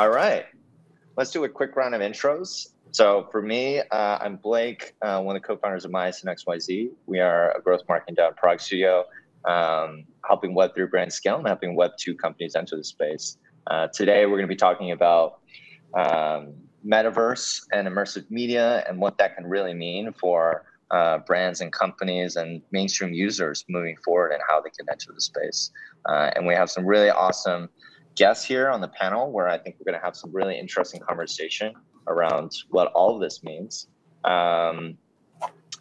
All right. Let's do a quick round of intros. So for me, uh, I'm Blake, uh, one of the co-founders of Myosin XYZ. We are a growth marketing dot product studio, um, helping Web3 brands scale and helping Web2 companies enter the space. Uh, today, we're going to be talking about um, metaverse and immersive media and what that can really mean for uh, brands and companies and mainstream users moving forward and how they can enter the space. Uh, and we have some really awesome guests here on the panel where I think we're going to have some really interesting conversation around what all of this means. Um,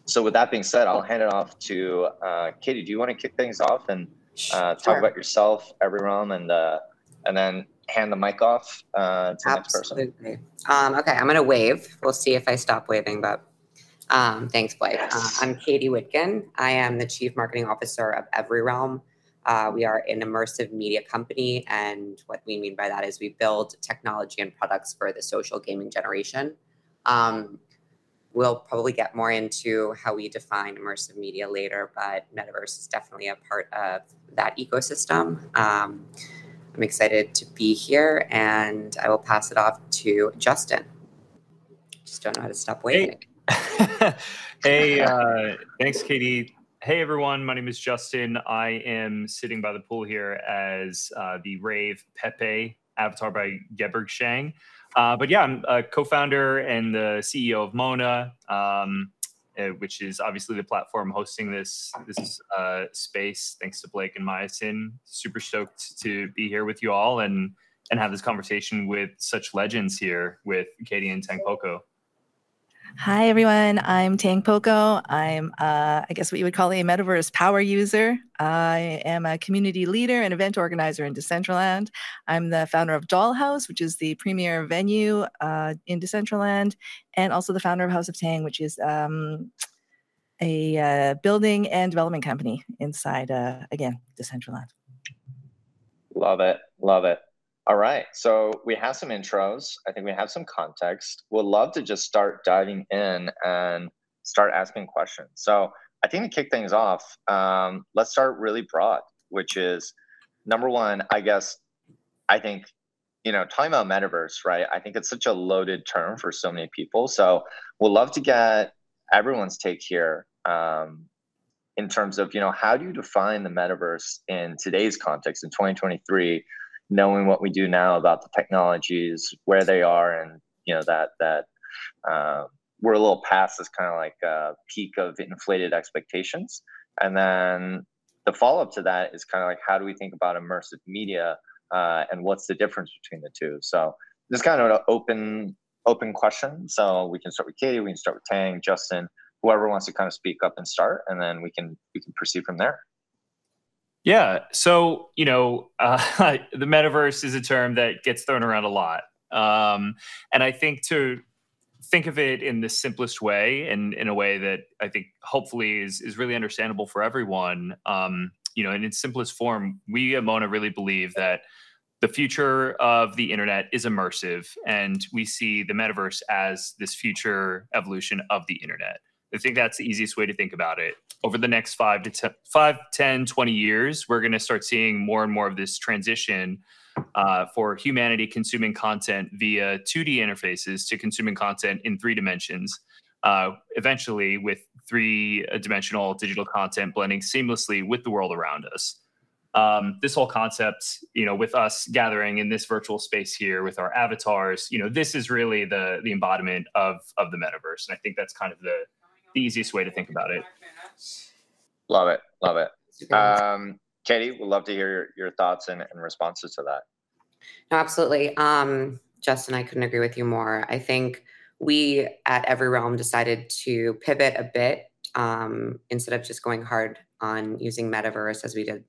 so with that being said, I'll hand it off to uh, Katie. Do you want to kick things off and uh, talk about yourself, EveryRealm, and uh, and then hand the mic off uh, to the next person? Absolutely. Um, okay, I'm going to wave. We'll see if I stop waving, but um, thanks, Blake. Uh, I'm Katie Whitkin. I am the Chief Marketing Officer of EveryRealm. Uh, we are an immersive media company, and what we mean by that is we build technology and products for the social gaming generation. Um, we'll probably get more into how we define immersive media later, but metaverse is definitely a part of that ecosystem. Um, I'm excited to be here, and I will pass it off to Justin. Just don't know how to stop waiting. Hey, hey uh, thanks, Katie. Hey, everyone. My name is Justin. I am sitting by the pool here as uh, the Rave Pepe avatar by Geberg Shang. Uh, but yeah, I'm a co-founder and the CEO of Mona, um, uh, which is obviously the platform hosting this this uh, space. Thanks to Blake and Myosin. Super stoked to be here with you all and and have this conversation with such legends here with Katie and Tang Poco. Hi, everyone. I'm Tang Poco. I'm, uh, I guess, what you would call a metaverse power user. I am a community leader and event organizer in Decentraland. I'm the founder of Dollhouse, which is the premier venue uh, in Decentraland, and also the founder of House of Tang, which is um, a uh, building and development company inside, uh, again, Decentraland. Love it. Love it. All right. So we have some intros. I think we have some context. We'd love to just start diving in and start asking questions. So I think to kick things off, um, let's start really broad, which is number one, I guess, I think, you know, talking about metaverse, right? I think it's such a loaded term for so many people. So we'd love to get everyone's take here um, in terms of, you know, how do you define the metaverse in today's context in 2023? Knowing what we do now about the technologies, where they are, and you know that that uh, we're a little past this kind of like uh, peak of inflated expectations, and then the follow up to that is kind of like how do we think about immersive media uh, and what's the difference between the two? So this kind of an open open question. So we can start with Katie, we can start with Tang, Justin, whoever wants to kind of speak up and start, and then we can we can proceed from there. Yeah. So, you know, uh, the metaverse is a term that gets thrown around a lot. Um, and I think to think of it in the simplest way and in a way that I think hopefully is, is really understandable for everyone, um, you know, in its simplest form, we at Mona really believe that the future of the internet is immersive and we see the metaverse as this future evolution of the internet. I think that's the easiest way to think about it. Over the next five to 10, 10 20 years, we're going to start seeing more and more of this transition uh, for humanity consuming content via 2D interfaces to consuming content in three dimensions. Uh, eventually, with three dimensional digital content blending seamlessly with the world around us. Um, this whole concept, you know, with us gathering in this virtual space here with our avatars, you know, this is really the the embodiment of of the metaverse, and I think that's kind of the the easiest way to think about it. Love it. Love it. Um, Katie, we'd love to hear your, your thoughts and, and responses to that. No, absolutely. Um, Justin, I couldn't agree with you more. I think we at EveryRealm decided to pivot a bit um, instead of just going hard on using metaverse as we did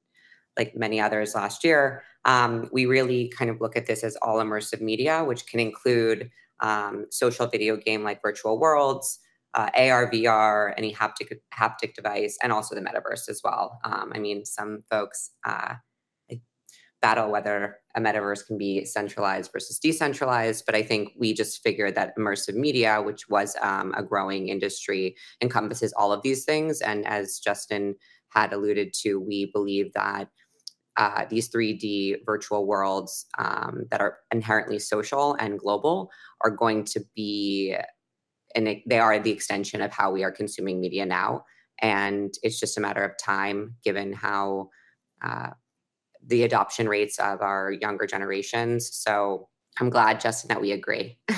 like many others last year. Um, we really kind of look at this as all immersive media, which can include um, social video game like virtual worlds, uh, AR, VR, any haptic haptic device, and also the metaverse as well. Um, I mean, some folks uh, battle whether a metaverse can be centralized versus decentralized, but I think we just figured that immersive media, which was um, a growing industry, encompasses all of these things. And as Justin had alluded to, we believe that uh, these 3D virtual worlds um, that are inherently social and global are going to be, and they are the extension of how we are consuming media now. And it's just a matter of time, given how uh, the adoption rates of our younger generations. So I'm glad, Justin, that we agree.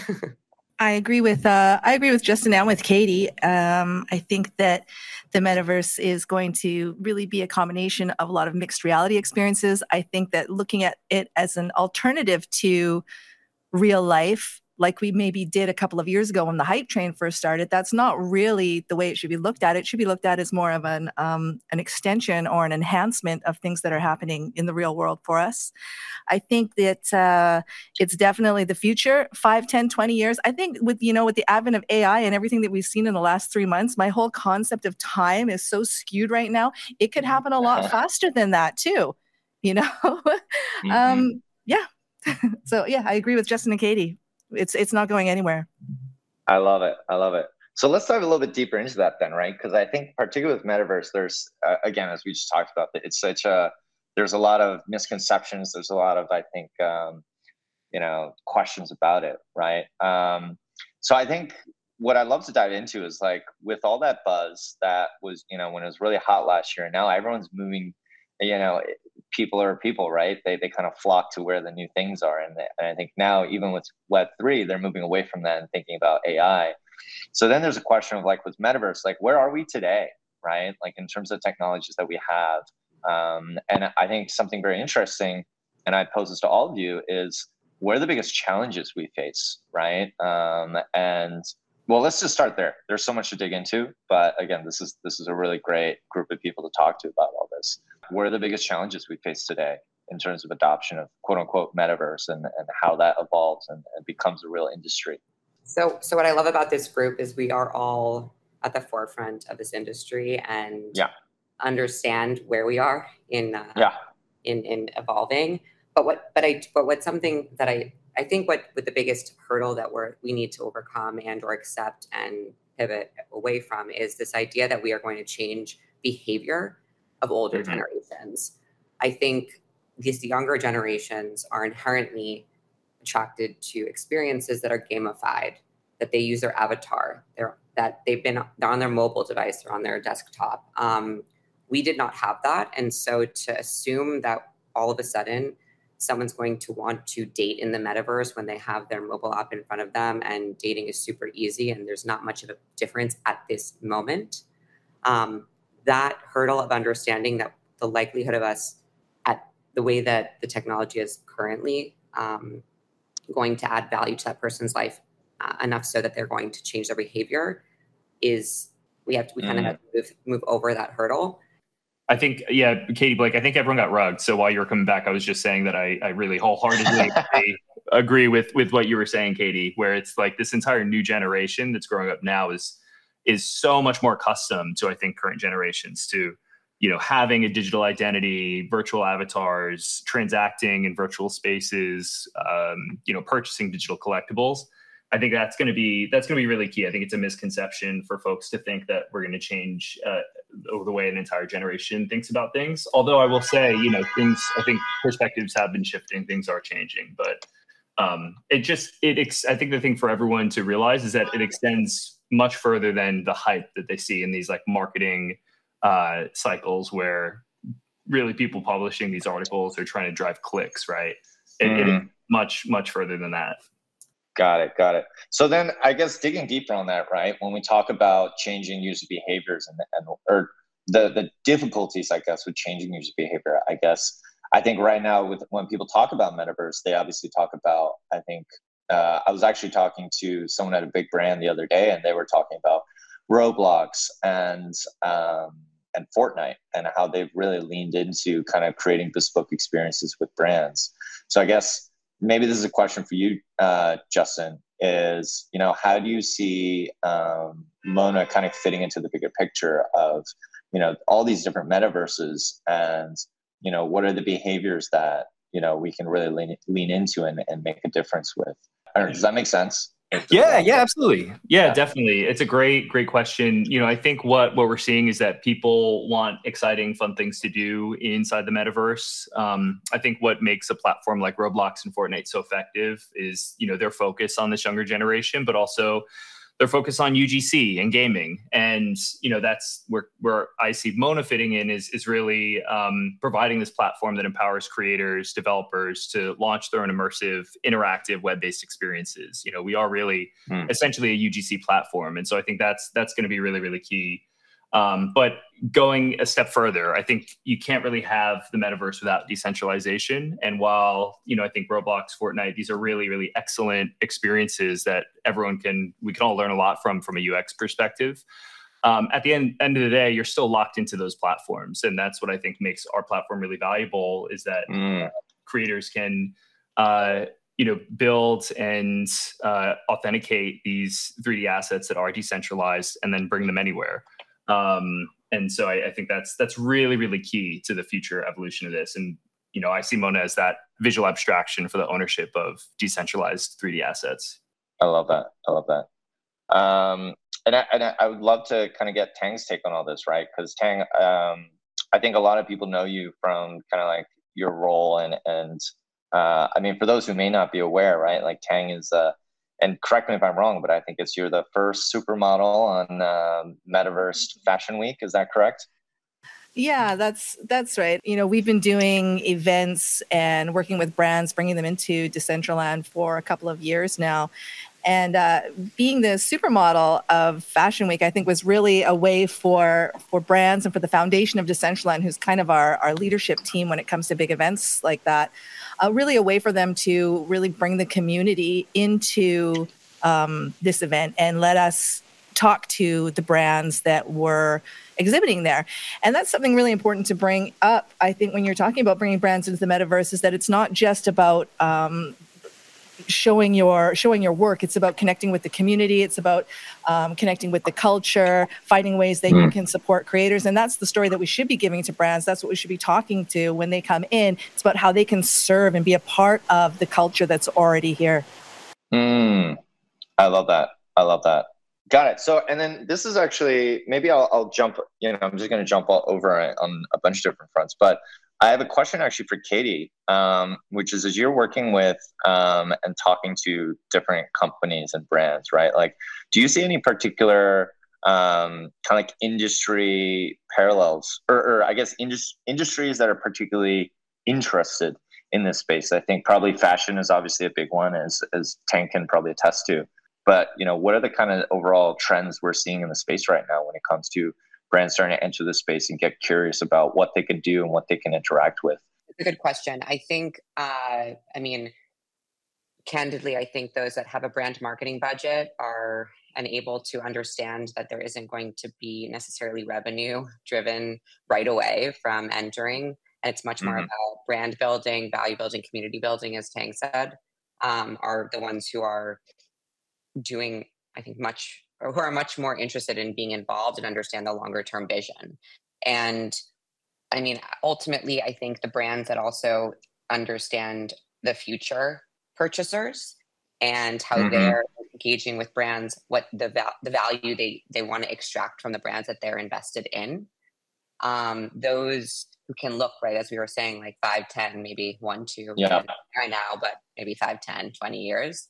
I agree with uh, I agree with Justin and with Katie. Um, I think that the metaverse is going to really be a combination of a lot of mixed reality experiences. I think that looking at it as an alternative to real life like we maybe did a couple of years ago when the hype train first started that's not really the way it should be looked at. It should be looked at as more of an um, an extension or an enhancement of things that are happening in the real world for us. I think that uh, it's definitely the future. 5 10 20 years. I think with you know with the advent of ai and everything that we've seen in the last three months my whole concept of time is so skewed right now. It could happen a lot faster than that too you know? Mm-hmm. um yeah. So yeah i agree with justin and katie it's it's not going anywhere. I love it. I love it. So let's dive a little bit deeper into that then, right? Because I think particularly with metaverse, there's uh, again, as we just talked about, it's such a there's a lot of misconceptions. There's a lot of I think um, you know questions about it, right? Um, so I think what I'd love to dive into is like with all that buzz that was you know when it was really hot last year, and now everyone's moving you know people are people right? They, they kind of flock to where the new things are and, they, and i think now even with web 3 they're moving away from that and thinking about ai so then there's a question of like with metaverse like where are we today right? Like in terms of technologies that we have. Um, and i think something very interesting and i pose this to all of you is where are the biggest challenges we face right? Um, and well let's just start there there's so much to dig into but again this is this is a really great group of people to talk to about all this what are the biggest challenges we face today in terms of adoption of quote unquote metaverse and, and how that evolves and, and becomes a real industry so so what i love about this group is we are all at the forefront of this industry and yeah. understand where we are in uh, yeah. in in evolving but what but i but what's something that i I think what with the biggest hurdle that we're we need to overcome and or accept and pivot away from is this idea that we are going to change behavior of older mm-hmm. generations. I think these younger generations are inherently attracted to experiences that are gamified, that they use their avatar, they're, that they've been they're on their mobile device, they're on their desktop. Um, we did not have that, and so to assume that all of a sudden someone's going to want to date in the metaverse when they have their mobile app in front of them and dating is super easy and there's not much of a difference at this moment um, that hurdle of understanding that the likelihood of us at the way that the technology is currently um, going to add value to that person's life uh, enough so that they're going to change their behavior is we have to we mm. kind of have to move, move over that hurdle I think, yeah, Katie Blake, I think everyone got rugged. So while you were coming back, I was just saying that I, I really wholeheartedly agree with with what you were saying, Katie, where it's like this entire new generation that's growing up now is is so much more accustomed to, I think, current generations to, you know, having a digital identity, virtual avatars, transacting in virtual spaces, um, you know, purchasing digital collectibles. I think that's going to be that's going to be really key. I think it's a misconception for folks to think that we're going to change uh, the way an entire generation thinks about things. Although I will say, you know, things I think perspectives have been shifting, things are changing, but um, it just it. Ex- I think the thing for everyone to realize is that it extends much further than the hype that they see in these like marketing uh, cycles where really people publishing these articles are trying to drive clicks, right? It, mm. it much much further than that. Got it. Got it. So then I guess digging deeper on that, right? When we talk about changing user behaviors and, and or the, the difficulties, I guess, with changing user behavior, I guess, I think right now with when people talk about metaverse, they obviously talk about, I think, uh, I was actually talking to someone at a big brand the other day and they were talking about Roblox and, um, and Fortnite and how they've really leaned into kind of creating bespoke experiences with brands. So I guess maybe this is a question for you, uh, Justin. Is you know how do you see um, Mona kind of fitting into the bigger picture of you know all these different metaverses and you know what are the behaviors that you know we can really lean lean into and, and make a difference with? Know, does that make sense? Yeah yeah absolutely. Yeah, yeah, definitely. It's a great great question. You know i think what what we're seeing is that people want exciting fun things to do inside the metaverse. Um, i think what makes a platform like roblox and fortnite so effective is you know their focus on this younger generation but also they're focused on UGC and gaming, and you know that's where where I see Mona fitting in is is really um, providing this platform that empowers creators, developers to launch their own immersive, interactive, web based experiences. You know, we are really mm. essentially a UGC platform, and so I think that's that's going to be really really key um, but going a step further, I think you can't really have the metaverse without decentralization. And while you know, I think Roblox, Fortnite, these are really, really excellent experiences that everyone can we can all learn a lot from from a UX perspective. Um, at the end, end of the day, you're still locked into those platforms, and that's what I think makes our platform really valuable. Is that mm. creators can uh, you know build and uh, authenticate these 3d assets that are decentralized and then bring them anywhere um, and so I, I, think that's that's really really key to the future evolution of this. And you know, I see Mona as that visual abstraction for the ownership of decentralized 3D assets. I love that. I love that. Um, and I, and I would love to kind of get Tang's take on all this, right? Because Tang, um, I think a lot of people know you from kind of like your role and and uh, I mean, for those who may not be aware, right? Like Tang is uh, and correct me if I'm wrong, but I think it's you're the first supermodel on uh, Metaverse Fashion Week. Is that correct? Yeah, that's that's right. You know, we've been doing events and working with brands, bringing them into Decentraland for a couple of years now. And uh, being the supermodel of Fashion Week, I think was really a way for for brands and for the foundation of Decentraland, who's kind of our, our leadership team when it comes to big events like that, uh, really a way for them to really bring the community into um, this event and let us talk to the brands that were exhibiting there. And that's something really important to bring up, I think, when you're talking about bringing brands into the metaverse, is that it's not just about um, showing your showing your work. It's about connecting with the community. It's about um, connecting with the culture finding ways that mm. you hmm. can support creators. And that's the story that we should be giving to brands. That's what we should be talking to when they come in. It's about how they can serve and be a part of the culture that's already here. Mm. i love that. I love that. Got it. So and then this is actually maybe i'll, I'll jump you know i'm just going to jump all over on a bunch of different fronts but I have a question actually for Katie, um, which is as you're working with um, and talking to different companies and brands, right? Like, do you see any particular um, kind of like industry parallels, or, or I guess indus- industries that are particularly interested in this space? I think probably fashion is obviously a big one, as as Tang can probably attest to. But you know, what are the kind of overall trends we're seeing in the space right now when it comes to brands starting to enter the space and get curious about what they can do and what they can interact with? It's a good question. I think, uh, I mean, candidly, I think those that have a brand marketing budget are unable to understand that there isn't going to be necessarily revenue driven right away from entering. And it's much more mm-hmm. about brand building, value building, community building, as Tang said, um, are the ones who are doing, I think, much who are much more interested in being involved and understand the longer term vision. And I mean, ultimately, I think the brands that also understand the future purchasers and how mm-hmm. they're engaging with brands, what the val- the value they they want to extract from the brands that they're invested in. Um, those who can look right as we were saying like 5 10 maybe 1 2 yeah. right now but maybe 5 10 20 years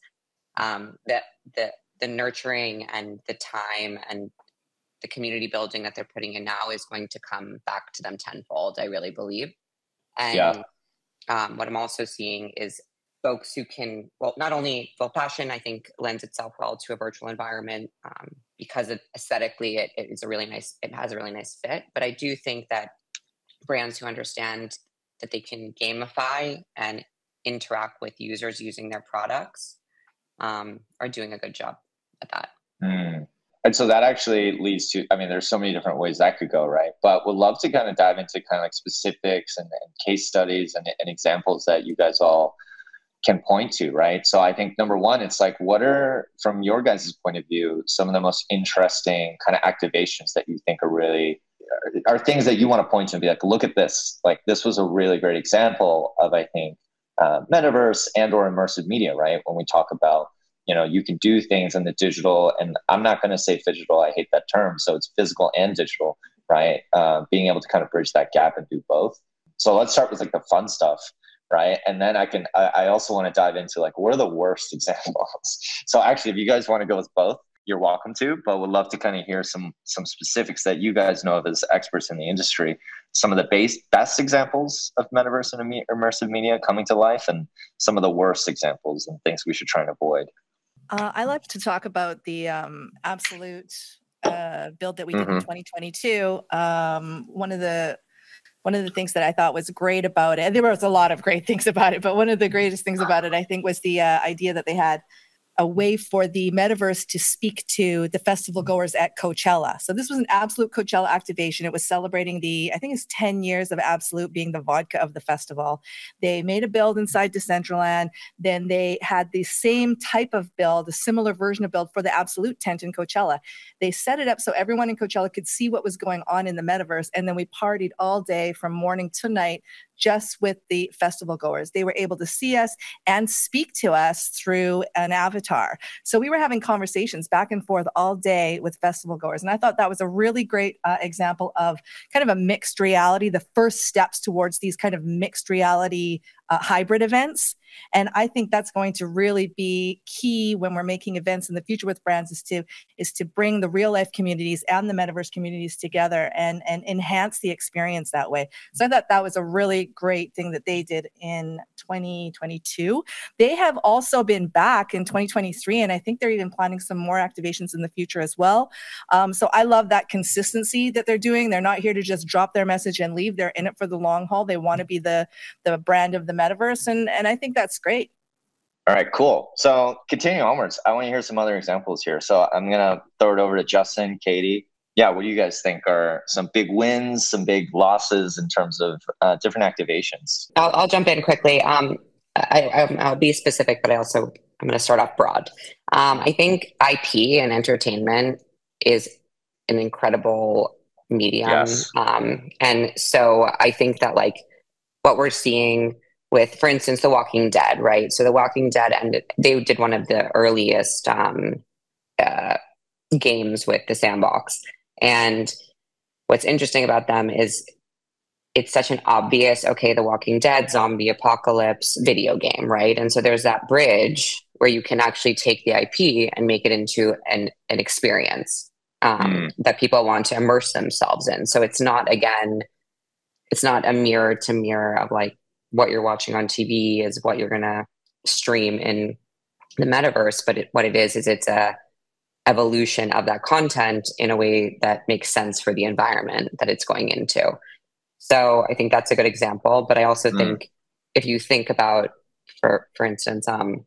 um, that the the nurturing and the time and the community building that they're putting in now is going to come back to them tenfold, I really believe. And yeah. um, what I'm also seeing is folks who can, well, not only, well, passion, I think, lends itself well to a virtual environment um, because it, aesthetically it, it is a really nice, it has a really nice fit. But I do think that brands who understand that they can gamify and interact with users using their products um, are doing a good job at that. Mm. And so that actually leads to, I mean, there's so many different ways that could go, right? But would love to kind of dive into kind of like specifics and, and case studies and, and examples that you guys all can point to, right? So I think number one, it's like, what are, from your guys' point of view, some of the most interesting kind of activations that you think are really, are, things that you want to point to and be like, look at this. Like, this was a really great example of, I think, uh, metaverse and or immersive media, right? When we talk about you know you can do things in the digital and i'm not going to say digital i hate that term so it's physical and digital right? Uh, being able to kind of bridge that gap and do both. So let's start with like the fun stuff right? And then i can i, I also want to dive into like what are the worst examples? So actually if you guys want to go with both you're welcome to but would love to kind of hear some some specifics that you guys know of as experts in the industry. Some of the base, best examples of metaverse and immersive media coming to life and some of the worst examples and things we should try and avoid uh, i like to talk about the um, Absolut uh, build that we did mm-hmm. in 2022 um, one of the one of the things that I thought was great about it, there was a lot of great things about it, but one of the greatest things about it, I think, was the uh, idea that they had a way for the metaverse to speak to the festival goers at Coachella. So this was an Absolut Coachella activation. It was celebrating the, I think it's 10 years of Absolut being the vodka of the festival. They made a build inside Decentraland. Then they had the same type of build, a similar version of build for the Absolut tent in Coachella. They set it up so everyone in Coachella could see what was going on in the metaverse. And then we partied all day from morning to night just with the festival goers. They were able to see us and speak to us through an avatar. So we were having conversations back and forth all day with festival goers. And I thought that was a really great uh, example of kind of a mixed reality, the first steps towards these kind of mixed reality uh, hybrid events. And I think that's going to really be key when we're making events in the future with brands is to is to bring the real life communities and the metaverse communities together and and enhance the experience that way. So I thought that was a really great thing that they did in 2022. They have also been back in 2023, and I think they're even planning some more activations in the future as well. Um, so I love that consistency that they're doing. They're not here to just drop their message and leave. They're in it for the long haul. They want to be the the brand of the metaverse, and and I think that's great. All right, cool. So continuing onwards, I want to hear some other examples here. So I'm gonna throw it over to Justin, Katie. Yeah, what do you guys think are some big wins, some big losses in terms of uh, different activations? I'll, I'll, jump in quickly. Um, I, will be specific, but I also I'm going to start off broad. Um, I think IP and entertainment is an incredible medium, yes. um, and so I think that like what we're seeing with, for instance, The Walking Dead, right? So The Walking Dead ended, they did one of the earliest um, uh, games with the sandbox. And what's interesting about them is it's such an obvious, okay, The Walking Dead, zombie apocalypse video game, right? And so there's that bridge where you can actually take the IP and make it into an, an experience um, mm. that people want to immerse themselves in. So it's not, again, it's not a mirror to mirror of like what you're watching on TV is what you're going to stream in the metaverse. But it, what it is, is it's a evolution of that content in a way that makes sense for the environment that it's going into. So I think that's a good example. But I also mm. think if you think about, for for instance, um,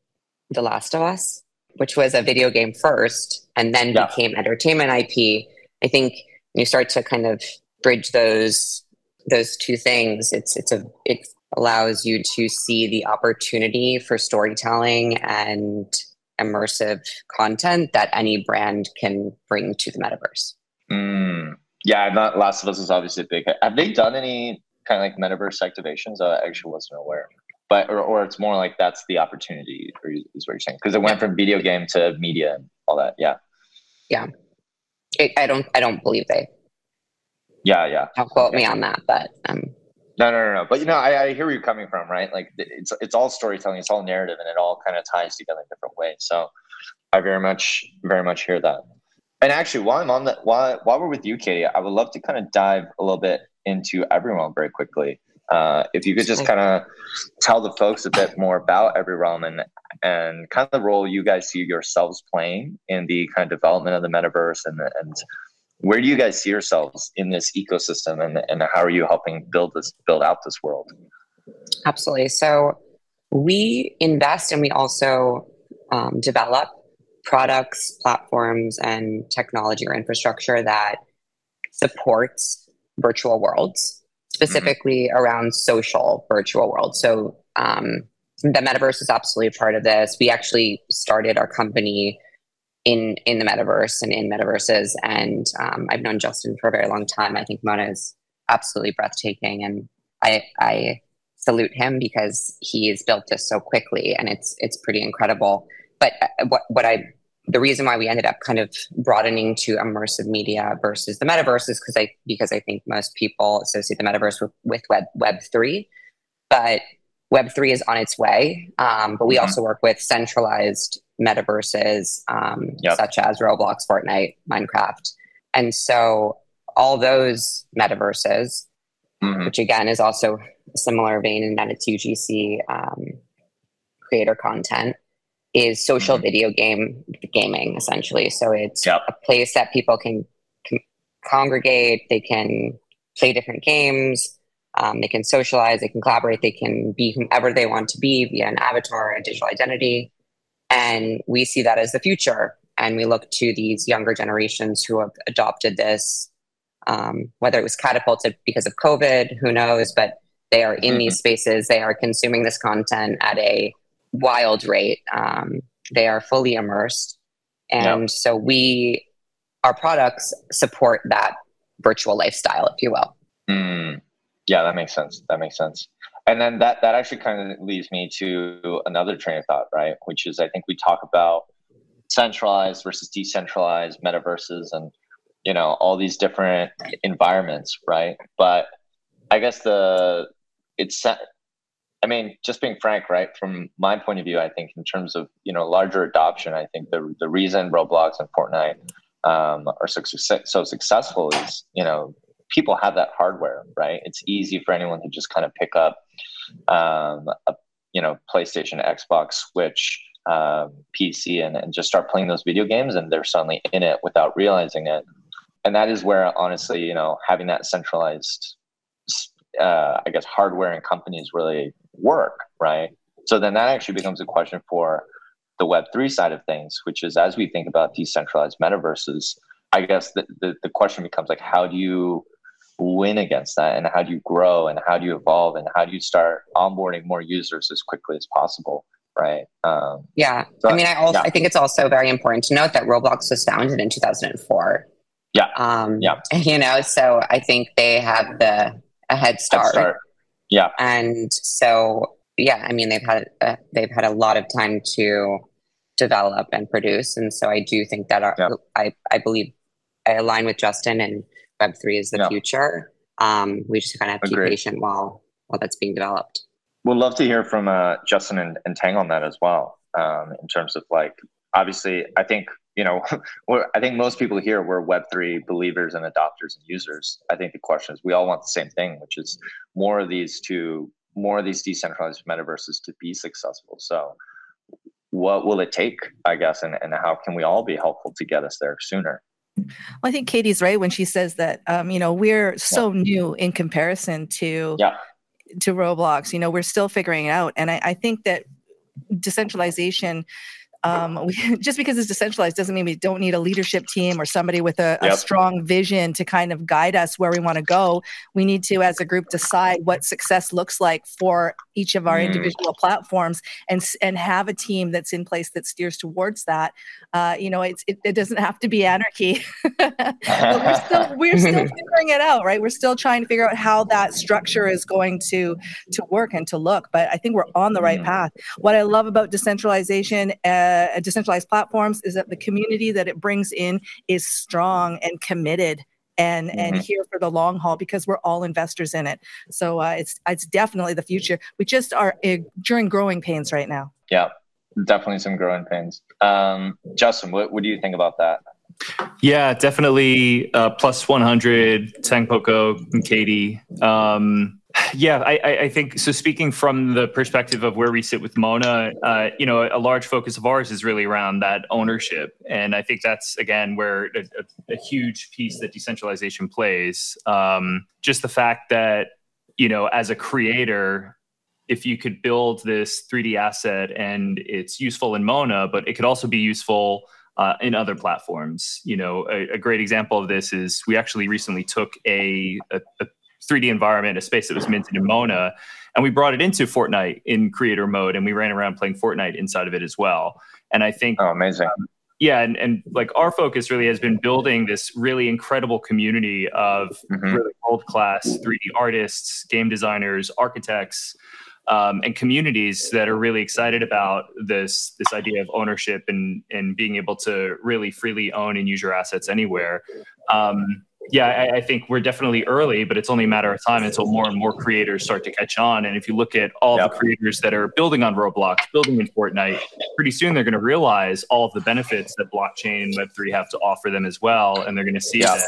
The Last of Us, which was a video game first and then yeah. became entertainment IP, I think you start to kind of bridge those those two things. It's it's a it allows you to see the opportunity for storytelling and immersive content that any brand can bring to the metaverse. Mm. Yeah, not Last of Us is obviously a big. Have they done any kind of like metaverse activations? I actually wasn't aware. But or, or it's more like that's the opportunity, is what you're saying, because it went from video game to media and all that. Yeah. Yeah. It, I don't. I don't believe they. Yeah, yeah. Don't quote okay. me on that, but um, no, no, no, no. But you know, I, I hear where you're coming from, right? Like it's it's all storytelling, it's all narrative, and it all kind of ties together in different ways. So I very much, very much hear that. And actually, while I'm on that, while while we're with you, Katie, I would love to kind of dive a little bit into EveryRealm very quickly. Uh, if you could just kind of tell the folks a bit more about EveryRealm and and kind of the role you guys see yourselves playing in the kind of development of the metaverse and and where do you guys see yourselves in this ecosystem and, and how are you helping build this build out this world? Absolutely. So we invest and we also um, develop products platforms and technology or infrastructure that supports virtual worlds specifically mm-hmm. around social virtual worlds. So um, the metaverse is absolutely part of this. We actually started our company in in the metaverse and in metaverses. And um, I've known Justin for a very long time. I think Mona is absolutely breathtaking, and I I salute him because he has built this so quickly, and it's it's pretty incredible. but uh, what what I the reason why we ended up kind of broadening to immersive media versus the metaverse is because I because I think most people associate the metaverse with, with Web Web three, but Web three is on its way. Um, but we mm-hmm. also work with centralized metaverses um, yep. such as Roblox, Fortnite, Minecraft, and so all those metaverses, mm-hmm. which again is also a similar vein in that it's UGC um, creator content is social mm-hmm. video game gaming essentially. So it's yep. a place that people can, can, congregate, they can play different games, um, they can socialize, they can collaborate, they can be whomever they want to be via an avatar, a digital identity. And we see that as the future. And we look to these younger generations who have adopted this, um, whether it was catapulted because of COVID, who knows, but they are in mm-hmm. these spaces, they are consuming this content at a wild rate. Um, they are fully immersed. And yep. so we, our products support that virtual lifestyle, if you will. Mm, yeah, that makes sense. That makes sense. And then that, that actually kind of leads me to another train of thought, right? Which is I think we talk about centralized versus decentralized metaverses and you know all these different environments right but i guess the it's I mean, just being frank, right? From my point of view, I think in terms of you know larger adoption, I think the the reason Roblox and Fortnite um, are so, so successful is you know people have that hardware, right? It's easy for anyone to just kind of pick up um, a you know PlayStation, Xbox, Switch, um, PC, and, and just start playing those video games, and they're suddenly in it without realizing it. And that is where, honestly, you know, having that centralized uh, I guess hardware and companies really work, right? So then that actually becomes a question for the Web3 side of things, which is as we think about decentralized metaverses, I guess the, the, the question becomes like, how do you win against that? And how do you grow? And how do you evolve? And how do you start onboarding more users as quickly as possible? Right. Um, yeah. So, I mean, I also, yeah. I think it's also very important to note that Roblox was founded in 2004. Yeah. Um, yeah. You know, so I think they have the a head start. Head start. Yeah. And so, yeah, I mean, they've had uh, they've had a lot of time to develop and produce, and so I do think that our, yeah. I I believe I align with Justin, and Web three is the yeah. future. Um, we just kind of have to Agreed. be patient while while that's being developed. We'd love to hear from uh, Justin and, and Tang on that as well, um, in terms of like obviously, I think you know, I think most people here were Web3 believers and adopters and users. I think the question is we all want the same thing, which is more of these to more of these decentralized metaverses to be successful. So what will it take, I guess, and, and how can we all be helpful to get us there sooner? Well, I think Katie's right when she says that, um, you know, we're so yeah. new in comparison to yeah. to Roblox. You know, we're still figuring it out. And I, I think that decentralization um, we, just because it's decentralized doesn't mean we don't need a leadership team or somebody with a, yep. a strong vision to kind of guide us where we want to go. We need to, as a group, decide what success looks like for each of our mm. individual platforms and and have a team that's in place that steers towards that. Uh, you know, it's it, it, doesn't have to be anarchy. we're still we're still figuring it out, right? We're still trying to figure out how that structure is going to to work and to look. But I think we're on the right mm. path. What I love about decentralization. Uh, uh, decentralized platforms is that the community that it brings in is strong and committed and mm-hmm. and here for the long haul because we're all investors in it. So uh, it's it's definitely the future. We just are uh, during growing pains right now. Yeah, definitely some growing pains. Um, Justin, what, what do you think about that? Yeah, definitely uh, plus 100, Tang Poco and Katie. Um, yeah, I, I, think so. Speaking from the perspective of where we sit with Mona, uh, you know, a large focus of ours is really around that ownership, and I think that's again where a, a, huge piece that decentralization plays. Um, just the fact that you know, as a creator, if you could build this 3D asset and it's useful in Mona, but it could also be useful uh, in other platforms. You know, a, a, great example of this is we actually recently took a, a, a 3D environment, a space that was minted in Mona, and we brought it into Fortnite in creator mode, and we ran around playing Fortnite inside of it as well. And I think, oh, amazing. Um, yeah, and, and like our focus really has been building this really incredible community of mm-hmm. really world class 3D artists, game designers, architects, um, and communities that are really excited about this this idea of ownership and and being able to really freely own and use your assets anywhere. Um, yeah, I, I, think we're definitely early, but it's only a matter of time until more and more creators start to catch on. And if you look at all yep. the creators that are building on Roblox, building in Fortnite, pretty soon they're going to realize all of the benefits that blockchain and Web3 have to offer them as well. And they're going to see yep. that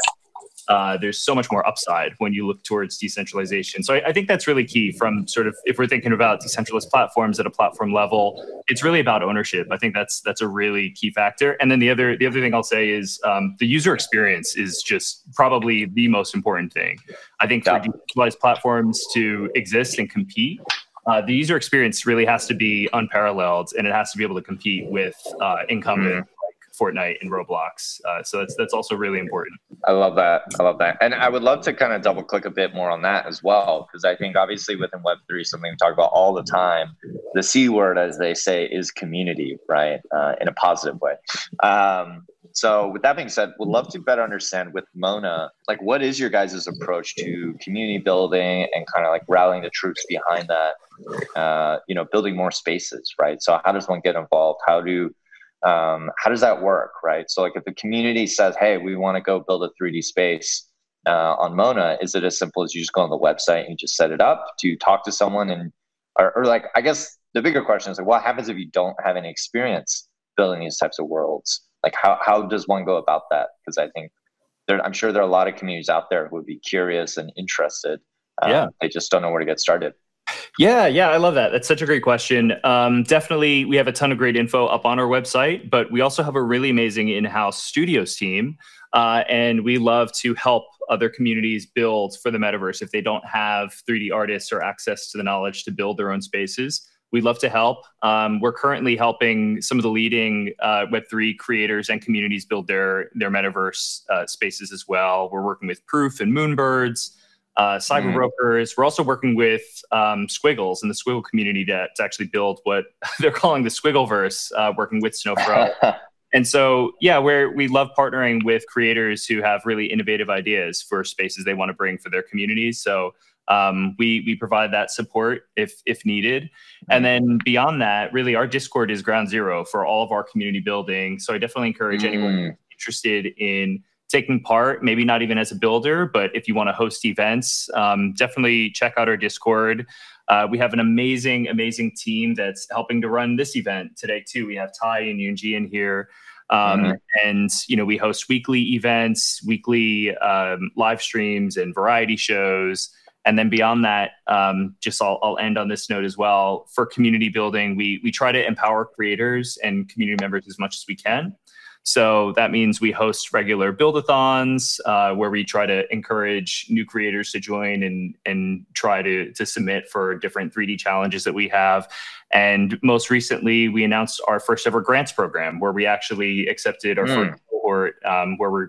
uh, there's so much more upside when you look towards decentralization. So I, I, think that's really key from sort of if we're thinking about decentralized platforms at a platform level, it's really about ownership. I think that's that's a really key factor. And then the other the other thing I'll say is um, the user experience is just probably the most important thing. I think for decentralized platforms to exist and compete, uh, the user experience really has to be unparalleled and it has to be able to compete with uh, incumbent mm. Fortnite and Roblox. Uh, so that's that's also really important. I love that. I love that, and I would love to kind of double click a bit more on that as well, because I think obviously within Web three, something we talk about all the time, the C word, as they say, is community, right? Uh, in a positive way. Um, so with that being said, would love to better understand with Mona, like what is your guys' approach to community building and kind of like rallying the troops behind that, uh, you know, building more spaces, right? So how does one get involved? How do um, how does that work right? So like if the community says hey we want to go build a 3d space uh, on mona is it as simple as you just go on the website and you just set it up? To talk to someone and or, or like i guess the bigger question is like what happens if you don't have any experience building these types of worlds? Like how, how does one go about that? Because i think there, i'm sure there are a lot of communities out there who would be curious and interested. Um, yeah. they just don't know where to get started yeah, yeah, I love that. That's such a great question. Um, definitely, we have a ton of great info up on our website, but we also have a really amazing in house studios team. Uh, and we love to help other communities build for the metaverse if they don't have 3D artists or access to the knowledge to build their own spaces. We'd love to help. Um, we're currently helping some of the leading uh, Web3 creators and communities build their, their metaverse uh, spaces as well. We're working with Proof and Moonbirds uh, cyber mm. brokers. We're also working with um, Squiggles and the Squiggle community to, to actually build what they're calling the Squiggleverse, uh, working with Snowfro. and so, yeah, where we love partnering with creators who have really innovative ideas for spaces they want to bring for their communities. So um, we we provide that support if if needed, and then beyond that, really our Discord is ground zero for all of our community building. So I definitely encourage mm. anyone interested in taking part, maybe not even as a builder, but if you want to host events, um, definitely check out our Discord. Uh, we have an amazing, amazing team that's helping to run this event today too. We have Ty and Yunji in here. Um, mm-hmm. And you know, we host weekly events, weekly um, live streams, and variety shows. And then beyond that, um, just I'll, I'll, end on this note as well. For community building, we we try to empower creators and community members as much as we can. So that means we host regular buildathons uh, where we try to encourage new creators to join and and try to to submit for different 3D challenges that we have. And most recently, we announced our first ever grants program where we actually accepted our mm. first cohort um, where we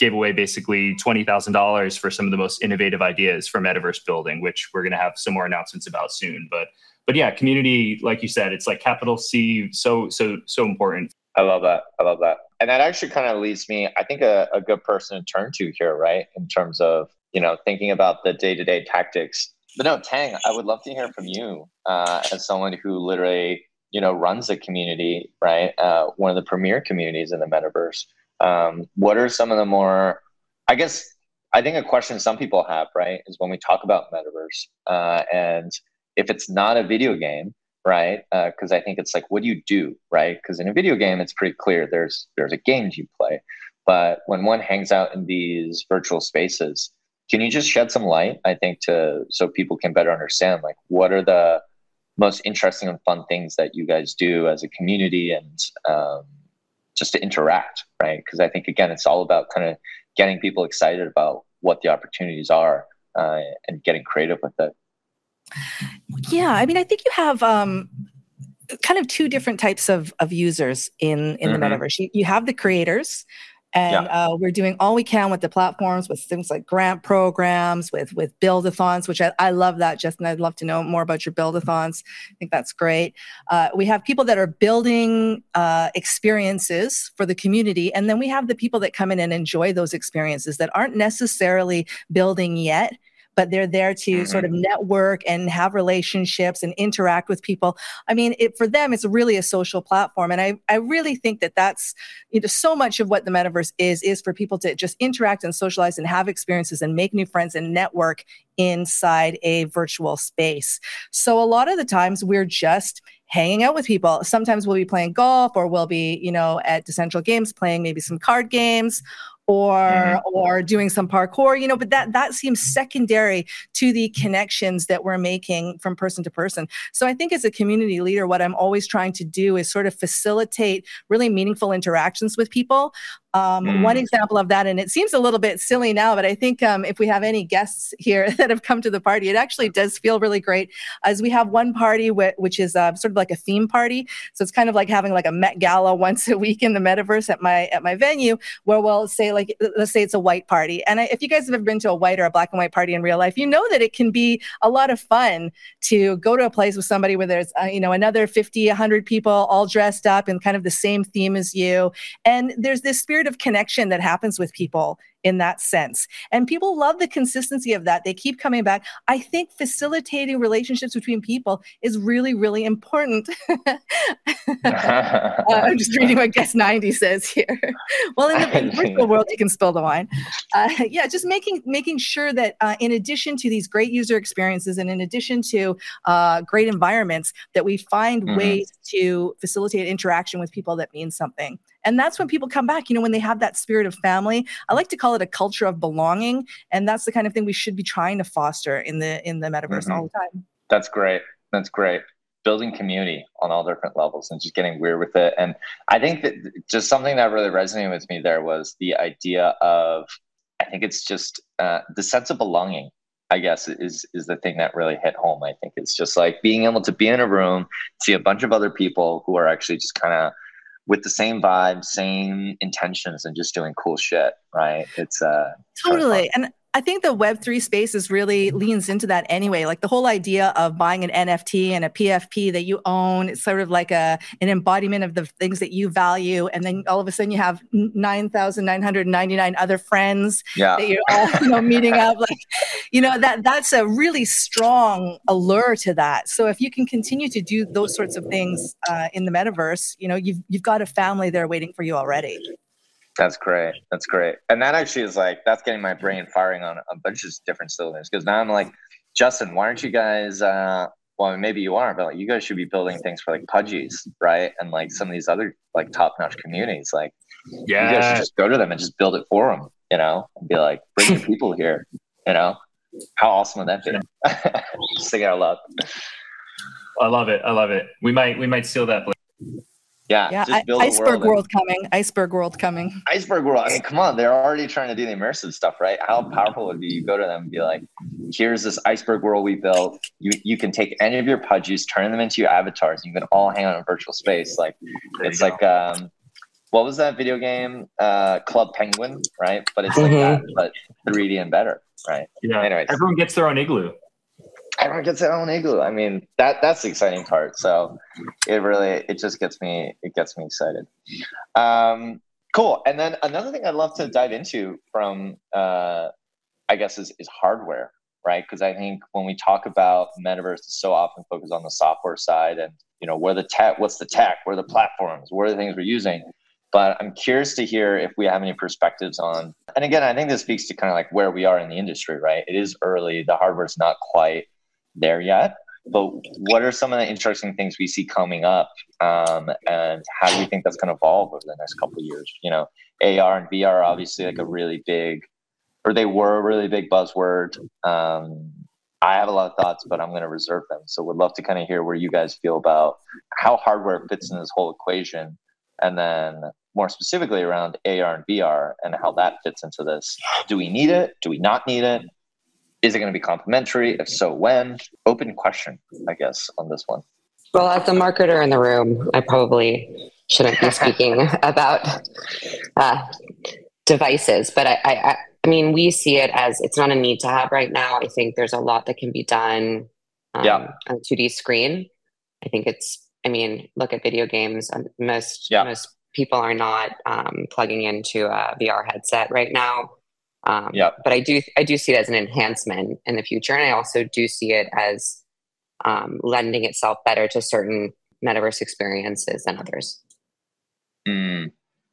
gave away basically $20,000 for some of the most innovative ideas for metaverse building, which we're going to have some more announcements about soon. But but yeah, community, like you said, it's like capital C, so so so important. I love that. I love that and that actually kind of leads me, I think, a, a good person to turn to here, right? In terms of you know thinking about the day to day tactics. But no, Tang, I would love to hear from you uh, as someone who literally you know runs a community, right? Uh, one of the premier communities in the metaverse. Um, what are some of the more, I guess, I think a question some people have, right, is when we talk about metaverse, uh, and if it's not a video game, right? Because uh, I think it's like, what do you do, right? Because in a video game, it's pretty clear. There's there's a game you play, but when one hangs out in these virtual spaces, can you just shed some light? I think to so people can better understand, like, what are the most interesting and fun things that you guys do as a community and um, just to interact, right? Because I think again, it's all about kind of getting people excited about what the opportunities are uh, and getting creative with it. Yeah, I mean, I think you have um, kind of two different types of of users in in mm-hmm. the metaverse. You, you have the creators, and yeah. uh, we're doing all we can with the platforms, with things like grant programs, with with buildathons, which I, I love that, Justin. I'd love to know more about your buildathons. I think that's great. Uh, we have people that are building uh, experiences for the community, and then we have the people that come in and enjoy those experiences that aren't necessarily building yet but they're there to mm-hmm. sort of network and have relationships and interact with people. I mean, it, for them, it's really a social platform. And I, I really think that that's, you know, so much of what the metaverse is, is for people to just interact and socialize and have experiences and make new friends and network inside a virtual space. So a lot of the times we're just hanging out with people. Sometimes we'll be playing golf or we'll be, you know, at Decentral Games playing maybe some card games or mm-hmm. or doing some parkour you know but that that seems secondary to the connections that we're making from person to person so i think as a community leader what i'm always trying to do is sort of facilitate really meaningful interactions with people um, mm. One example of that, and it seems a little bit silly now, but I think um, if we have any guests here that have come to the party, it actually does feel really great. As we have one party wh- which is uh, sort of like a theme party, so it's kind of like having like a Met Gala once a week in the metaverse at my at my venue, where we'll say like let's say it's a white party, and I, if you guys have ever been to a white or a black and white party in real life, you know that it can be a lot of fun to go to a place with somebody where there's uh, you know another 50, 100 people all dressed up in kind of the same theme as you, and there's this spirit spirit of connection that happens with people in that sense. And people love the consistency of that. They keep coming back. I think facilitating relationships between people is really, really important. uh, I'm just reading what Guest 90 says here. well, in the, virtual world, you can spill the wine. Uh, yeah, just making making sure that uh, in addition to these great user experiences and in addition to uh, great environments, that we find mm-hmm. ways to facilitate interaction with people that mean something. And that's when people come back, you know, when they have that spirit of family. I like to call it a culture of belonging. And that's the kind of thing we should be trying to foster in the in the metaverse mm-hmm. all the time. That's great. That's great. Building community on all different levels and just getting weird with it. And I think that just something that really resonated with me there was the idea of I think it's just uh, the sense of belonging I guess is is the thing that really hit home. I think it's just like being able to be in a room, see a bunch of other people who are actually just kind of with the same vibe, same intentions, and just doing cool shit. Right? It's uh totally. And I think the Web3 space is really leans into that anyway. Like the whole idea of buying an NFT and a PFP that you own, it's sort of like a an embodiment of the things that you value. And then all of a sudden you have 9,999 other friends yeah. that you're all you know, meeting up. Like, you know, that that's a really strong allure to that. So if you can continue to do those sorts of things uh, in the metaverse, you know, you've, you've got a family there waiting for you already. That's great. That's great. And that actually is like that's getting my brain firing on a bunch of different cylinders because now I'm like, Justin, why aren't you guys? Uh, well, maybe you aren't, but like you guys should be building things for like Pudgies, right? And like some of these other like top notch communities. Like, yeah, you guys should just go to them and just build it for them, you know, and be like, bring your people here, you know. How awesome would that be? Sing out. I love it. I love it. We might we might steal that. Yeah, yeah. I, iceberg world, world coming. Iceberg world coming. Iceberg world. I mean, come on, they're already trying to do the immersive stuff, right? How powerful would it be? You go to them and be like, "Here's this iceberg world we built. You you can take any of your pudgies, turn them into your avatars. And you can all hang out in virtual space. Like it's like um, what was that video game? Uh, Club Penguin, right? But it's like mm-hmm. that, but 3D and better, right? Yeah. Anyways, everyone gets their own igloo everyone gets their own igloo. I mean, that that's the exciting part. So it really it just gets me it gets me excited. Um, cool. And then another thing I'd love to dive into from uh, I guess is is hardware, right? Because I think when we talk about metaverse, it's so often focused on the software side and you know where the tech, what's the tech, where the platforms, where the things we're using. But I'm curious to hear if we have any perspectives on. And again, I think this speaks to kind of like where we are in the industry, right? It is early. The hardware's not quite there yet. But what are some of the interesting things we see coming up, um, and how do you think that's going to evolve over the next couple years? You know, AR and VR are obviously like a really big, or they were a really big buzzword. Um, I have a lot of thoughts, but I'm going to reserve them. So, would love to kind of hear where you guys feel about how hardware fits in this whole equation, and then more specifically around AR and VR and how that fits into this. Do we need it? Do we not need it? Is it going to be complementary? If so, when? Open question, I guess, on this one. Well, as a marketer in the room, I probably shouldn't be speaking about uh, devices, but I, I, I, mean, we see it as it's not a need to have right now. I think there's a lot that can be done um, yeah. on a 2D screen. I think it's, I mean, look at video games. Um, most yeah. most people are not um, plugging into a VR headset right now. Um, yeah. But I do I do see it as an enhancement in the future, and I also do see it as um, lending itself better to certain metaverse experiences than others. Mm.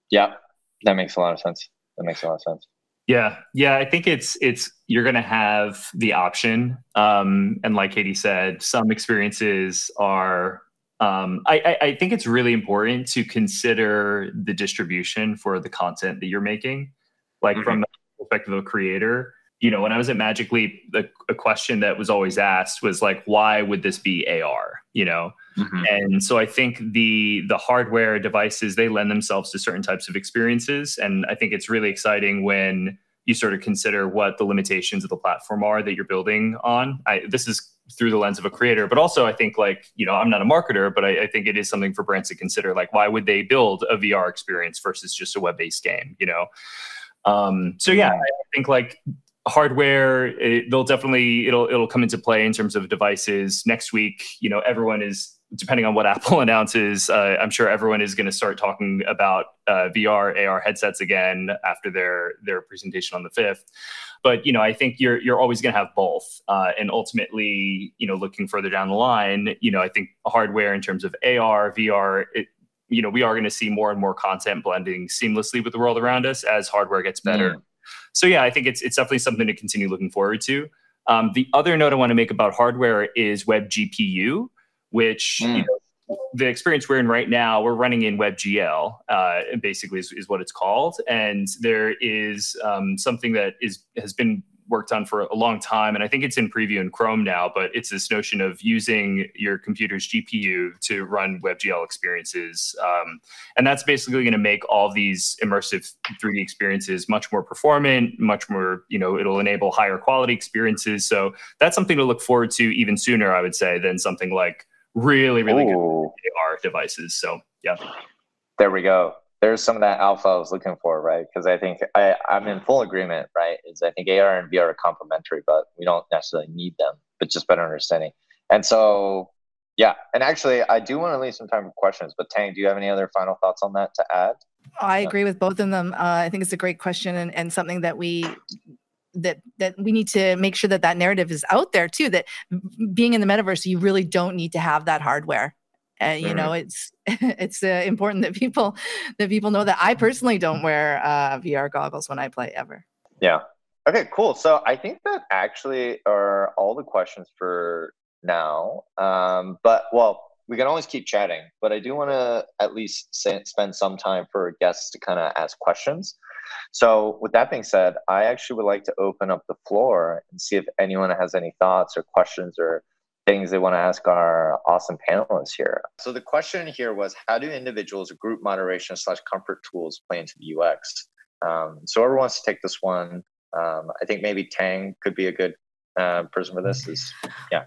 Yeah, that makes a lot of sense. That makes a lot of sense. Yeah, yeah, I think it's it's you're going to have the option, um, and like Katie said, some experiences are. Um, I, I think it's really important to consider the distribution for the content that you're making, like mm-hmm. from the perspective of a creator you know, when I was at Magic Leap, the, a question that was always asked was like, why would this be AR? You know, mm-hmm. and so I think the the hardware devices they lend themselves to certain types of experiences, and I think it's really exciting when you sort of consider what the limitations of the platform are that you're building on. I, this is through the lens of a creator, but also I think like you know I'm not a marketer, but I, I think it is something for brands to consider. Like, why would they build a VR experience versus just a web based game? You know. Um, so yeah, I think like hardware it, they'll definitely it'll it'll come into play in terms of devices. Next week you know everyone is depending on what apple announces uh, i'm sure everyone is going to start talking about uh, vr ar headsets again after their their presentation on the 5th but you know i think you're you're always going to have both uh, and ultimately you know looking further down the line you know i think hardware in terms of ar vr it, you know we are going to see more and more content blending seamlessly with the world around us as hardware gets better mm so yeah, I think it's it's definitely something to continue looking forward to. Um, the other note I want to make about hardware is WebGPU, which mm. you know, the experience we're in right now, we're running in WebGL, uh, basically is, is, what it's called, and there is um, something that is has been worked on for a long time, and I think it's in preview in Chrome now. But it's this notion of using your computer's GPU to run WebGL experiences, um, and that's basically going to make all these immersive 3D experiences much more performant, much more you know it'll enable higher quality experiences. So that's something to look forward to even sooner, I would say, than something like really really Ooh. good AR devices. So yeah. There we go there's some of that alpha I was looking for, right? Because I think I, I'm in full agreement, right? Is I think AR and VR are complementary, but we don't necessarily need them, but just better understanding. And so, yeah. And actually, I do want to leave some time for questions. But Tank, do you have any other final thoughts on that to add? I agree with both of them. Uh, I think it's a great question and, and something that we that that we need to make sure that that narrative is out there too. That being in the metaverse, you really don't need to have that hardware and you know it's it's uh, important that people that people know that i personally don't wear uh, vr goggles when i play ever. Yeah. Okay cool. So i think that actually are all the questions for now. Um, but well we can always keep chatting but i do want to at least say, spend some time for guests to kind of ask questions. So with that being said i actually would like to open up the floor and see if anyone has any thoughts or questions or things they want to ask our awesome panelists here. So the question here was, how do individuals or group moderation slash comfort tools play into the UX? Um, so whoever wants to take this one, um, I think maybe Tank could be a good uh, person for this. Is yeah.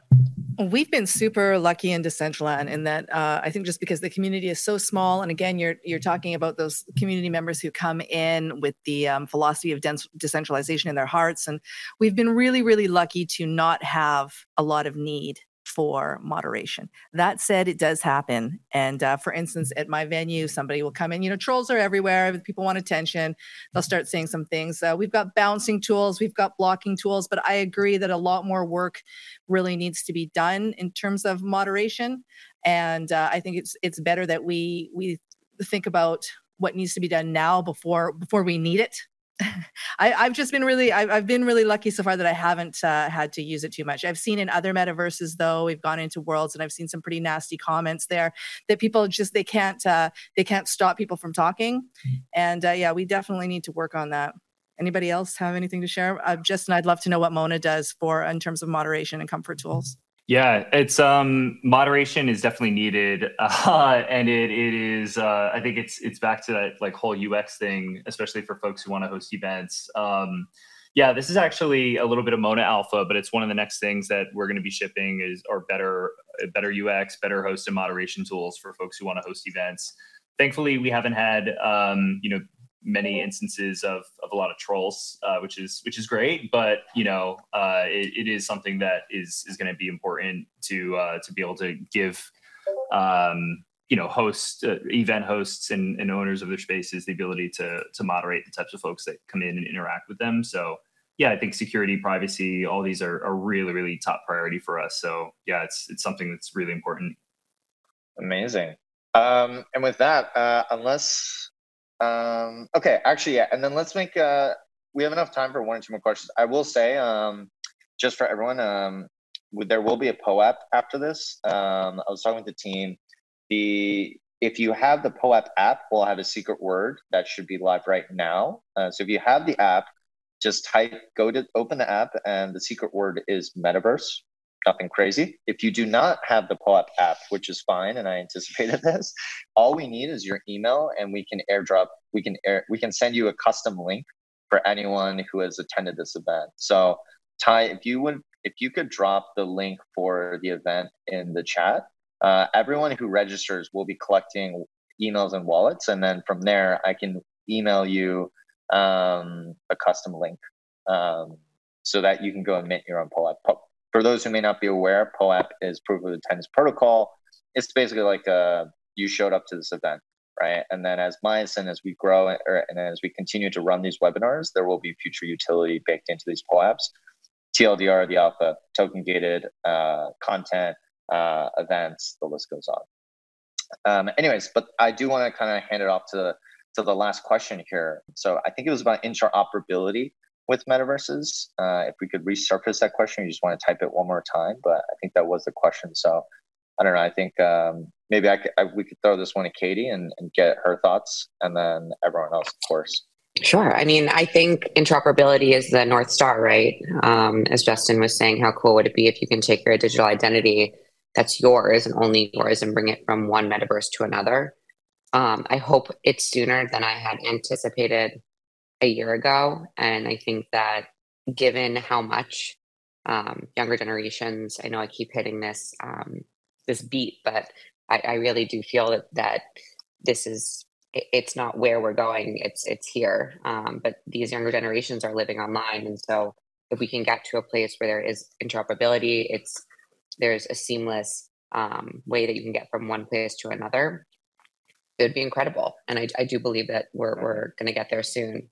We've been super lucky in Decentraland in that uh, I think just because the community is so small, and again, you're you're talking about those community members who come in with the um, philosophy of decentralization in their hearts, and we've been really, really lucky to not have a lot of need for moderation. That said, it does happen. And uh, for instance, at my venue, somebody will come in. You know, trolls are everywhere. People want attention. They'll start saying some things. Uh, we've got bouncing tools, we've got blocking tools, but I agree that a lot more work really needs to be done in terms of moderation. And uh, I think it's it's better that we we think about what needs to be done now before before we need it I, have just been really, I've, I've, been really lucky so far that I haven't uh, had to use it too much. I've seen in other metaverses though, we've gone into worlds and I've seen some pretty nasty comments there that people just they can't uh, they can't stop people from talking, mm. and uh, yeah, we definitely need to work on that. Anybody else have anything to share? Uh, Justin, I'd love to know what Mona does for in terms of moderation and comfort tools. Yeah, it's um moderation is definitely needed, uh, and it it is. Uh, I think it's it's back to that like whole UX thing, especially for folks who want to host events. Um, yeah, this is actually a little bit of Mona Alpha, but it's one of the next things that we're going to be shipping is or better better UX, better host and moderation tools for folks who want to host events. Thankfully, we haven't had um, you know many instances of, of a lot of trolls, uh, which is which is great. But you know, uh, it, it is something that is is going to be important to uh, to be able to give um, you know hosts uh, event hosts and, and owners of their spaces the ability to to moderate the types of folks that come in and interact with them. So yeah i think security privacy all these are, are really really top priority for us. So yeah it's it's something that's really important. Amazing. Um and with that uh unless um okay actually yeah and then let's make uh we have enough time for one or two more questions i will say um just for everyone um there will be a POAP after this. Um, I was talking with the team the if you have the POAP app, we'll have a secret word that should be live right now. Uh, so if you have the app, just type, go to open the app, and the secret word is metaverse. Nothing crazy. If you do not have the POAP app, which is fine, and I anticipated this, all we need is your email, and we can airdrop. We can air. We can send you a custom link for anyone who has attended this event. So, Ty, if you would, if you could drop the link for the event in the chat, uh, everyone who registers will be collecting emails and wallets, and then from there, I can email you um, a custom link um, so that you can go and mint your own POAP. For those who may not be aware, POAP is Proof of Attendance Protocol. It's basically like uh, you showed up to this event, right? And then as Myosin, as we grow or, and as we continue to run these webinars, there will be future utility baked into these POAPs. TLDR, the alpha, token gated uh, content, uh, events, the list goes on. Um, anyways, but I do want to kind of hand it off to to the last question here. So I think it was about interoperability with metaverses. Uh, if we could resurface that question, you just want to type it one more time, but I think that was the question. So I don't know. I think um, maybe I, could, I we could throw this one at Katie and, and get her thoughts, and then everyone else, of course. Sure. I mean, I think interoperability is the North Star, right? Um, as Justin was saying, how cool would it be if you can take your digital identity that's yours and only yours and bring it from one metaverse to another. Um, I hope it's sooner than I had anticipated a year ago. And I think that given how much um, younger generations, I know I keep hitting this um, this beat, but I, I, really do feel that, that this is it's not where we're going it's it's here um, but these younger generations are living online and so if we can get to a place where there is interoperability it's there's a seamless um, way that you can get from one place to another, it would be incredible. And I, I do believe that we're, we're going to get there soon.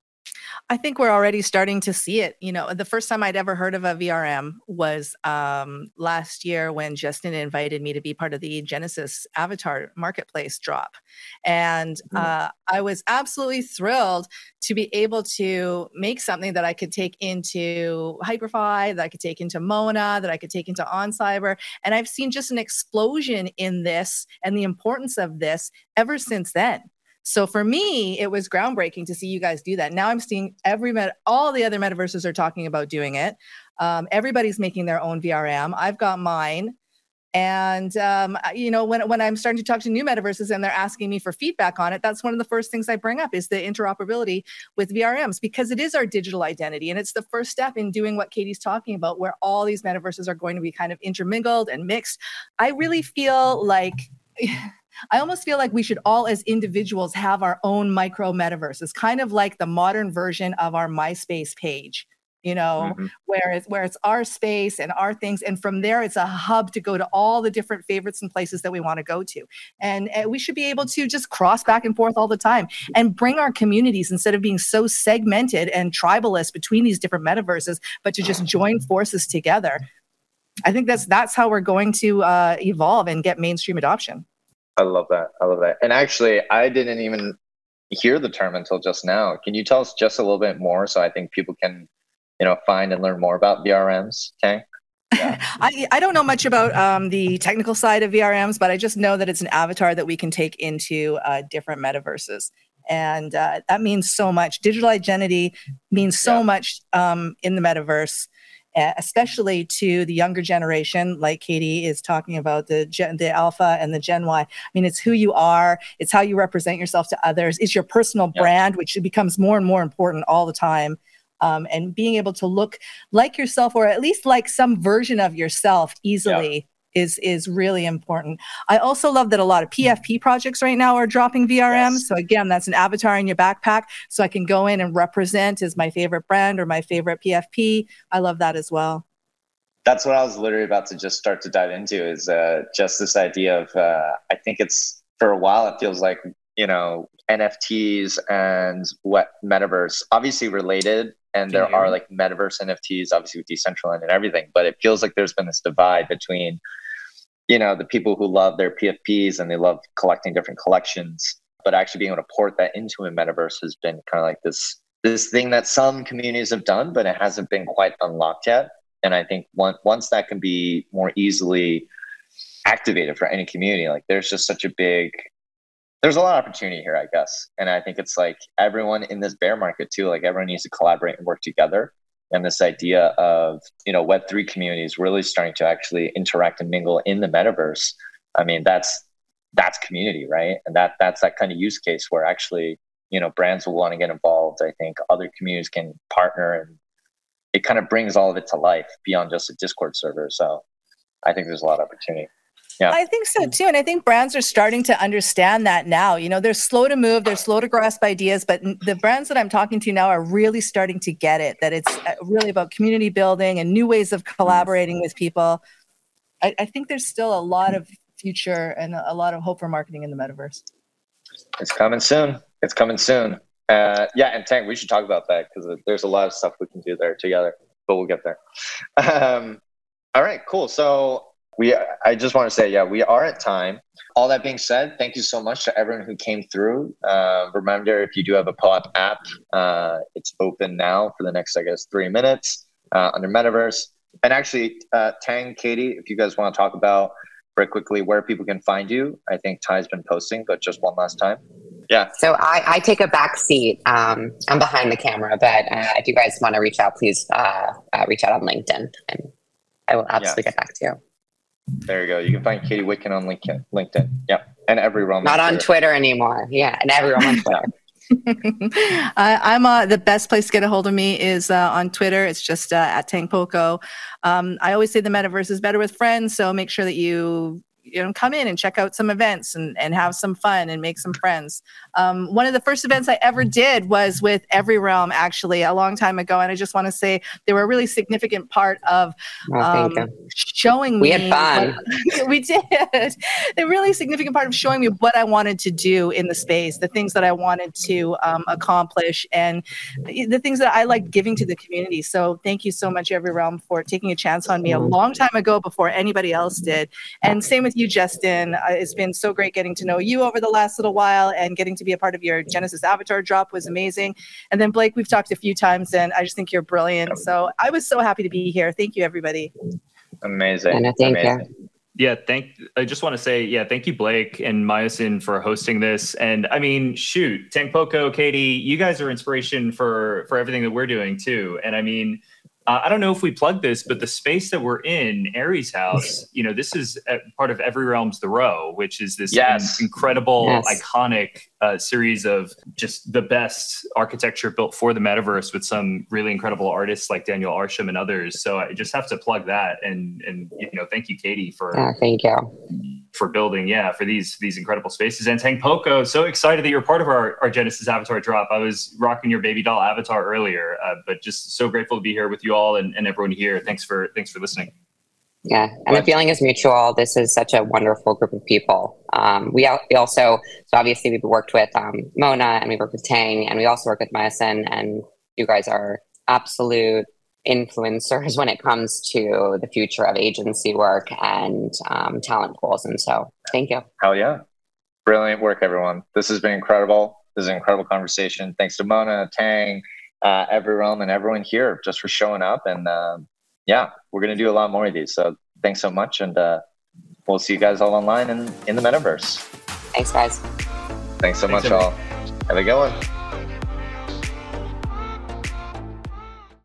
I think we're already starting to see it. You know, the first time I'd ever heard of a VRM was um, last year when Justin invited me to be part of the Genesis Avatar Marketplace drop. And mm. uh, I was absolutely thrilled to be able to make something that I could take into Hyperfy, that I could take into Mona, that I could take into OnCyber. And I've seen just an explosion in this and the importance of this ever since then. So for me, it was groundbreaking to see you guys do that. Now I'm seeing every met, all the other metaverses are talking about doing it. Um, everybody's making their own VRM. I've got mine. And um, you know, when when I'm starting to talk to new metaverses and they're asking me for feedback on it, that's one of the first things I bring up is the interoperability with VRMs because it is our digital identity and it's the first step in doing what Katie's talking about, where all these metaverses are going to be kind of intermingled and mixed. I really feel like I almost feel like we should all, as individuals, have our own micro metaverses, kind of like the modern version of our MySpace page, you know, mm-hmm. where it's where it's our space and our things, and from there it's a hub to go to all the different favorites and places that we want to go to, and, and we should be able to just cross back and forth all the time and bring our communities instead of being so segmented and tribalist between these different metaverses, but to just join forces together. I think that's that's how we're going to uh, evolve and get mainstream adoption. I love that. I love that. And actually, I didn't even hear the term until just now. Can you tell us just a little bit more so I think people can, you know, find and learn more about VRMs? Okay. Yeah. I, I don't know much about um, the technical side of VRMs, but I just know that it's an avatar that we can take into uh, different metaverses. And uh, that means so much. Digital identity means so yeah. much um, in the metaverse especially to the younger generation, like Katie is talking about the gen, the alpha and the Gen Y. I mean, it's who you are, it's how you represent yourself to others, it's your personal yeah. brand, which becomes more and more important all the time. Um, and being able to look like yourself, or at least like some version of yourself, easily is is really important. I also love that a lot of PFP projects right now are dropping VRM. Yes. So again, that's an avatar in your backpack, so I can go in and represent as my favorite brand or my favorite PFP. I love that as well. That's what I was literally about to just start to dive into is uh, just this idea of uh, I think it's for a while it feels like you know nfts and what metaverse obviously related and there are like metaverse nfts obviously with decentraland and everything but it feels like there's been this divide between you know the people who love their pfps and they love collecting different collections but actually being able to port that into a metaverse has been kind of like this this thing that some communities have done but it hasn't been quite unlocked yet. And i think once once that can be more easily activated for any community like there's just such a big there's a lot of opportunity here, I guess. And I think it's like everyone in this bear market too, like everyone needs to collaborate and work together. And this idea of, you know, Web3 communities really starting to actually interact and mingle in the metaverse. I mean, that's that's community, right? And that that's that kind of use case where actually, you know, brands will want to get involved. I think other communities can partner and it kind of brings all of it to life beyond just a Discord server. So I think there's a lot of opportunity. Yeah. I think so too. And I think brands are starting to understand that now. You know, they're slow to move, they're slow to grasp ideas, but the brands that I'm talking to now are really starting to get it that it's uh, really about community building and new ways of collaborating with people. I, I think there's still a lot of future and a lot of hope for marketing in the metaverse. It's coming soon. It's coming soon. Uh, yeah, and Tank, we should talk about that because there's a lot of stuff we can do there together, but we'll get there. Um, all right, cool. So we i just want to say yeah we are at time. All that being said thank you so much to everyone who came through. Uh, remember if you do have a POAP app uh, it's open now for the next i guess three minutes uh, under metaverse. And actually uh, tank katie if you guys want to talk about very quickly where people can find you i think ty's been posting but just one last time. Yeah. So i, I take a back seat um, i'm behind the camera but uh, if you guys want to reach out please uh, reach out on linkedin and i will absolutely get back to you there you go. You can find Katie Witkin on LinkedIn. LinkedIn. Yep. And EveryRealm. Not on Twitter. Twitter anymore. Yeah. And EveryRealm on Twitter. I, am uh, the best place to get a hold of me is uh, on Twitter. It's just uh, at Tankpoco. Um, I always say the metaverse is better with friends, so make sure that you you know come in and check out some events and, and have some fun and make some friends. Um, one of the first events i ever did was with EveryRealm actually a long time ago and i just want to say they were a really significant part of oh, um, showing we me had fun. what, we did. A really significant part of showing me what i wanted to do in the space the things that i wanted to um, accomplish and the things that i like giving to the community. So thank you so much EveryRealm for taking a chance on me a mm-hmm. long time ago before anybody else did. And same with with you, Justin. Uh, it's been so great getting to know you over the last little while and getting to be a part of your Genesis Avatar drop was amazing. And then, Blake, we've talked a few times and I just think you're brilliant. So I was so happy to be here. Thank you, everybody. Amazing. And thank Amazing. you. Yeah, thank. I just want to say, yeah, thank you, Blake and Myosin, for hosting this. And I mean, shoot, Tank Poco, Katie, you guys are inspiration for for everything that we're doing too. And I mean, uh, I don't know if we plug this, but the space that we're in, Aries House, you know, this is part of EveryRealm's the Row, which is this yes. incredible, yes. iconic uh, series of just the best architecture built for the metaverse with some really incredible artists like Daniel Arsham and others. So I just have to plug that and and you know, thank you, Katie, for uh, thank you for building, yeah, for these these incredible spaces. And Tank Poco, so excited that you're part of our, our Genesis Avatar drop. I was rocking your baby doll avatar earlier, uh, but just so grateful to be here with you all and, and everyone here. Thanks for thanks for listening. Yeah, and the feeling is mutual. This is such a wonderful group of people. Um, we, al- we also, so obviously, we've worked with um, Mona and we work with Tank, and we also work with Myosin, and you guys are absolute influencers when it comes to the future of agency work and um, talent pools. And so, thank you. Hell yeah. Brilliant work, everyone. This has been incredible. This is an incredible conversation. Thanks to Mona, Tank, uh, EveryRealm, and everyone here just for showing up. And uh, yeah, we're going to do a lot more of these. So, thanks so much. And uh, we'll see you guys all online and in the metaverse. Thanks, guys. Thanks so thanks much, all. Have a good one.